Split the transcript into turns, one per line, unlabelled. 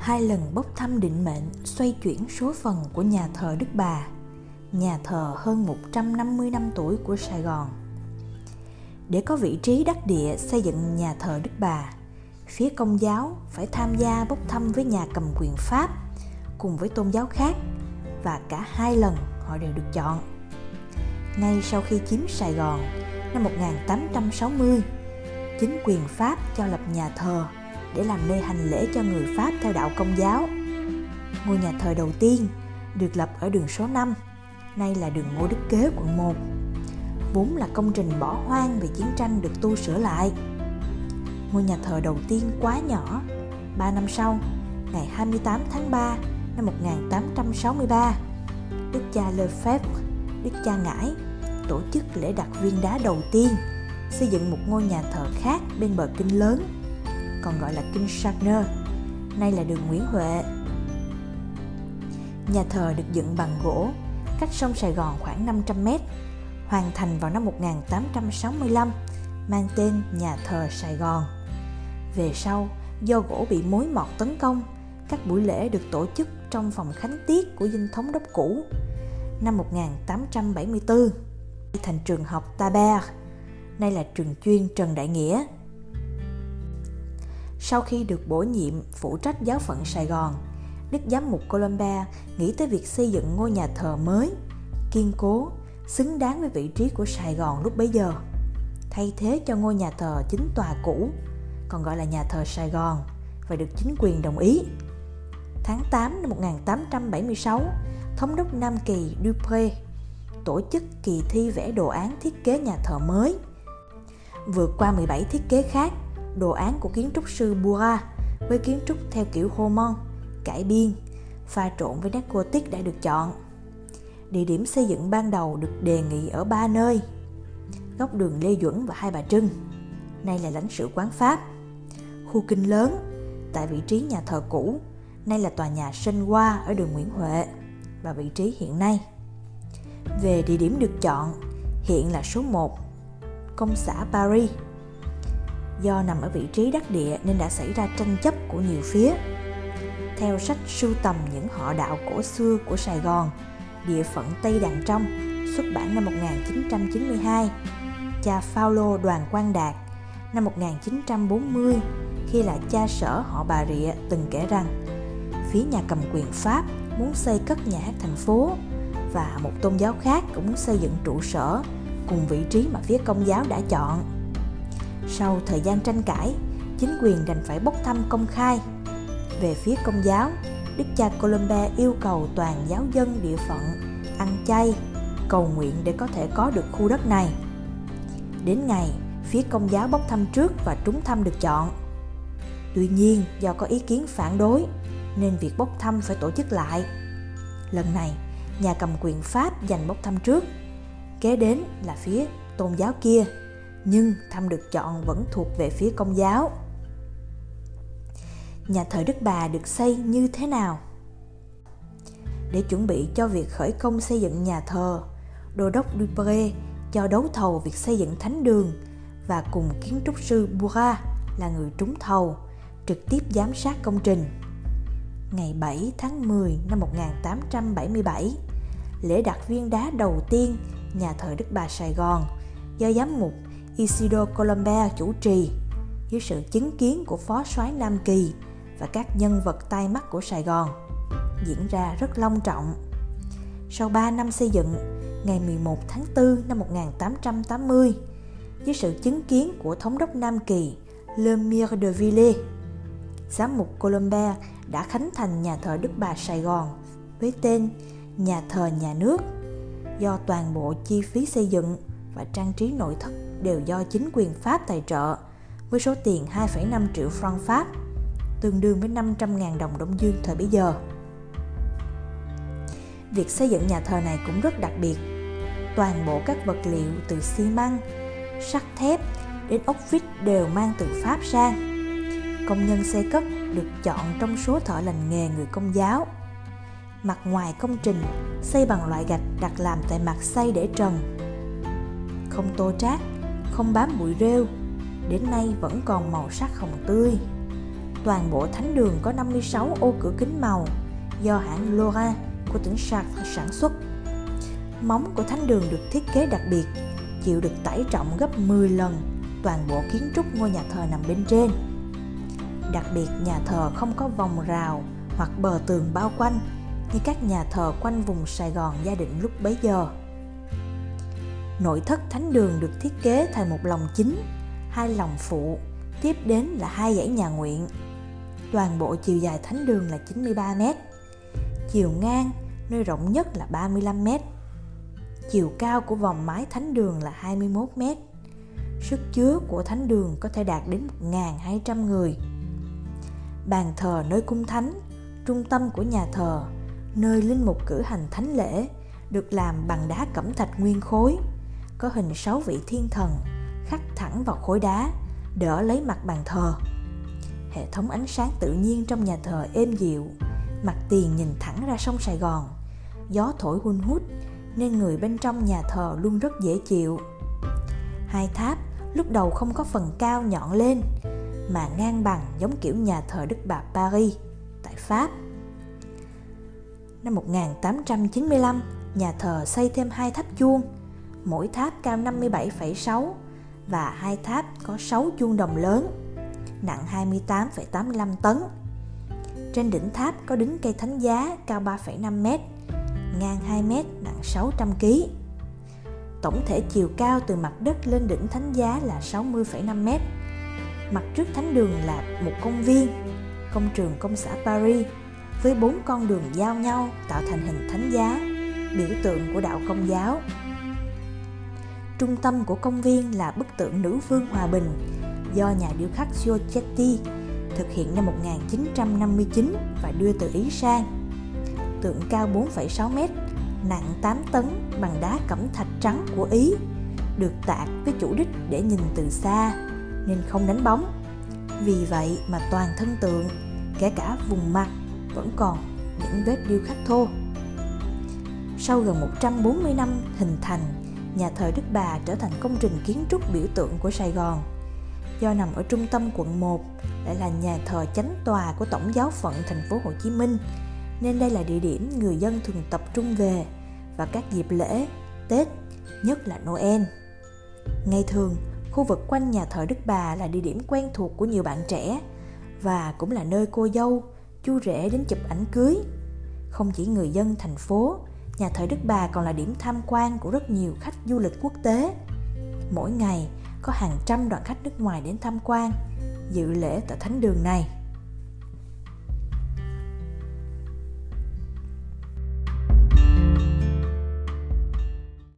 hai lần bốc thăm định mệnh xoay chuyển số phận của nhà thờ Đức Bà, nhà thờ hơn 150 năm tuổi của Sài Gòn. Để có vị trí đắc địa xây dựng nhà thờ Đức Bà, phía công giáo phải tham gia bốc thăm với nhà cầm quyền Pháp cùng với tôn giáo khác và cả hai lần họ đều được chọn. Ngay sau khi chiếm Sài Gòn năm 1860, chính quyền Pháp cho lập nhà thờ để làm nơi hành lễ cho người Pháp theo đạo công giáo. Ngôi nhà thờ đầu tiên được lập ở đường số 5, nay là đường Ngô Đức Kế quận 1. Vốn là công trình bỏ hoang vì chiến tranh được tu sửa lại. Ngôi nhà thờ đầu tiên quá nhỏ, 3 năm sau, ngày 28 tháng 3 năm 1863, Đức cha Lefebvre, Đức cha Ngãi, tổ chức lễ đặt viên đá đầu tiên, xây dựng một ngôi nhà thờ khác bên bờ kinh lớn còn gọi là kinh Sagner, nay là đường Nguyễn Huệ. Nhà thờ được dựng bằng gỗ, cách sông Sài Gòn khoảng 500 mét, hoàn thành vào năm 1865, mang tên Nhà thờ Sài Gòn. Về sau, do gỗ bị mối mọt tấn công, các buổi lễ được tổ chức trong phòng khánh tiết của dinh thống đốc cũ. Năm 1874, thành trường học Taber, nay là trường chuyên Trần Đại Nghĩa sau khi được bổ nhiệm phụ trách giáo phận Sài Gòn, Đức Giám mục Colomba nghĩ tới việc xây dựng ngôi nhà thờ mới, kiên cố, xứng đáng với vị trí của Sài Gòn lúc bấy giờ, thay thế cho ngôi nhà thờ chính tòa cũ, còn gọi là nhà thờ Sài Gòn và được chính quyền đồng ý. Tháng 8 năm 1876, Thống đốc Nam Kỳ Dupré tổ chức kỳ thi vẽ đồ án thiết kế nhà thờ mới. Vượt qua 17 thiết kế khác đồ án của kiến trúc sư Bura với kiến trúc theo kiểu Roman, cải biên, pha trộn với nét Gothic đã được chọn. Địa điểm xây dựng ban đầu được đề nghị ở ba nơi, góc đường Lê Duẩn và Hai Bà Trưng, nay là lãnh sự quán Pháp. Khu kinh lớn, tại vị trí nhà thờ cũ, nay là tòa nhà Sinh Hoa ở đường Nguyễn Huệ và vị trí hiện nay. Về địa điểm được chọn, hiện là số 1, công xã Paris, do nằm ở vị trí đắc địa nên đã xảy ra tranh chấp của nhiều phía. Theo sách sưu tầm những họ đạo cổ xưa của Sài Gòn, địa phận Tây Đàn Trong, xuất bản năm 1992, cha Phaolô Đoàn Quang Đạt năm 1940 khi là cha sở họ Bà Rịa từng kể rằng phía nhà cầm quyền Pháp muốn xây cất nhà hát thành phố và một tôn giáo khác cũng muốn xây dựng trụ sở cùng vị trí mà phía công giáo đã chọn. Sau thời gian tranh cãi, chính quyền đành phải bốc thăm công khai. Về phía công giáo, Đức cha Colombe yêu cầu toàn giáo dân địa phận ăn chay, cầu nguyện để có thể có được khu đất này. Đến ngày, phía công giáo bốc thăm trước và trúng thăm được chọn. Tuy nhiên, do có ý kiến phản đối, nên việc bốc thăm phải tổ chức lại. Lần này, nhà cầm quyền Pháp giành bốc thăm trước, kế đến là phía tôn giáo kia nhưng thăm được chọn vẫn thuộc về phía công giáo. Nhà thờ Đức Bà được xây như thế nào? Để chuẩn bị cho việc khởi công xây dựng nhà thờ, Đô đốc Dupré cho đấu thầu việc xây dựng thánh đường và cùng kiến trúc sư bura là người trúng thầu, trực tiếp giám sát công trình. Ngày 7 tháng 10 năm 1877, lễ đặt viên đá đầu tiên nhà thờ Đức Bà Sài Gòn do giám mục Isidro Colombe chủ trì dưới sự chứng kiến của phó soái Nam Kỳ và các nhân vật tai mắt của Sài Gòn diễn ra rất long trọng. Sau 3 năm xây dựng, ngày 11 tháng 4 năm 1880, dưới sự chứng kiến của Thống đốc Nam Kỳ Lemire de Ville, giám mục Colombe đã khánh thành nhà thờ Đức Bà Sài Gòn với tên Nhà thờ Nhà nước do toàn bộ chi phí xây dựng và trang trí nội thất đều do chính quyền Pháp tài trợ với số tiền 2,5 triệu franc Pháp, tương đương với 500.000 đồng Đông Dương thời bấy giờ. Việc xây dựng nhà thờ này cũng rất đặc biệt. Toàn bộ các vật liệu từ xi măng, sắt thép đến ốc vít đều mang từ Pháp sang. Công nhân xây cất được chọn trong số thợ lành nghề người công giáo. Mặt ngoài công trình xây bằng loại gạch đặt làm tại mặt xây để trần. Không tô trát, không bám bụi rêu, đến nay vẫn còn màu sắc hồng tươi. Toàn bộ thánh đường có 56 ô cửa kính màu do hãng Laurent của tỉnh Chartres sản xuất. Móng của thánh đường được thiết kế đặc biệt, chịu được tải trọng gấp 10 lần toàn bộ kiến trúc ngôi nhà thờ nằm bên trên. Đặc biệt nhà thờ không có vòng rào hoặc bờ tường bao quanh như các nhà thờ quanh vùng Sài Gòn gia định lúc bấy giờ. Nội thất thánh đường được thiết kế thành một lòng chính, hai lòng phụ, tiếp đến là hai dãy nhà nguyện. Toàn bộ chiều dài thánh đường là 93 m, chiều ngang nơi rộng nhất là 35 m. Chiều cao của vòng mái thánh đường là 21 m. Sức chứa của thánh đường có thể đạt đến 1.200 người. Bàn thờ nơi cung thánh, trung tâm của nhà thờ, nơi linh mục cử hành thánh lễ, được làm bằng đá cẩm thạch nguyên khối, có hình sáu vị thiên thần khắc thẳng vào khối đá, đỡ lấy mặt bàn thờ. Hệ thống ánh sáng tự nhiên trong nhà thờ êm dịu, mặt tiền nhìn thẳng ra sông Sài Gòn. Gió thổi hun hút nên người bên trong nhà thờ luôn rất dễ chịu. Hai tháp lúc đầu không có phần cao nhọn lên mà ngang bằng giống kiểu nhà thờ Đức Bà Paris tại Pháp. Năm 1895, nhà thờ xây thêm hai tháp chuông, mỗi tháp cao 57,6 và hai tháp có 6 chuông đồng lớn, nặng 28,85 tấn. Trên đỉnh tháp có đính cây thánh giá cao 3,5 m, ngang 2 m, nặng 600 kg. Tổng thể chiều cao từ mặt đất lên đỉnh thánh giá là 60,5 m. Mặt trước thánh đường là một công viên, công trường công xã Paris với bốn con đường giao nhau tạo thành hình thánh giá, biểu tượng của đạo công giáo. Trung tâm của công viên là bức tượng nữ vương hòa bình do nhà điêu khắc Giorgetti thực hiện năm 1959 và đưa từ Ý sang. Tượng cao 4,6 m, nặng 8 tấn bằng đá cẩm thạch trắng của Ý, được tạc với chủ đích để nhìn từ xa nên không đánh bóng. Vì vậy mà toàn thân tượng, kể cả vùng mặt vẫn còn những vết điêu khắc thô. Sau gần 140 năm hình thành, nhà thờ Đức Bà trở thành công trình kiến trúc biểu tượng của Sài Gòn. Do nằm ở trung tâm quận 1, lại là nhà thờ chánh tòa của Tổng giáo phận thành phố Hồ Chí Minh, nên đây là địa điểm người dân thường tập trung về và các dịp lễ, Tết, nhất là Noel. Ngày thường, khu vực quanh nhà thờ Đức Bà là địa điểm quen thuộc của nhiều bạn trẻ và cũng là nơi cô dâu, chú rể đến chụp ảnh cưới. Không chỉ người dân thành phố, nhà thờ Đức Bà còn là điểm tham quan của rất nhiều khách du lịch quốc tế. Mỗi ngày có hàng trăm đoàn khách nước ngoài đến tham quan, dự lễ tại thánh đường này.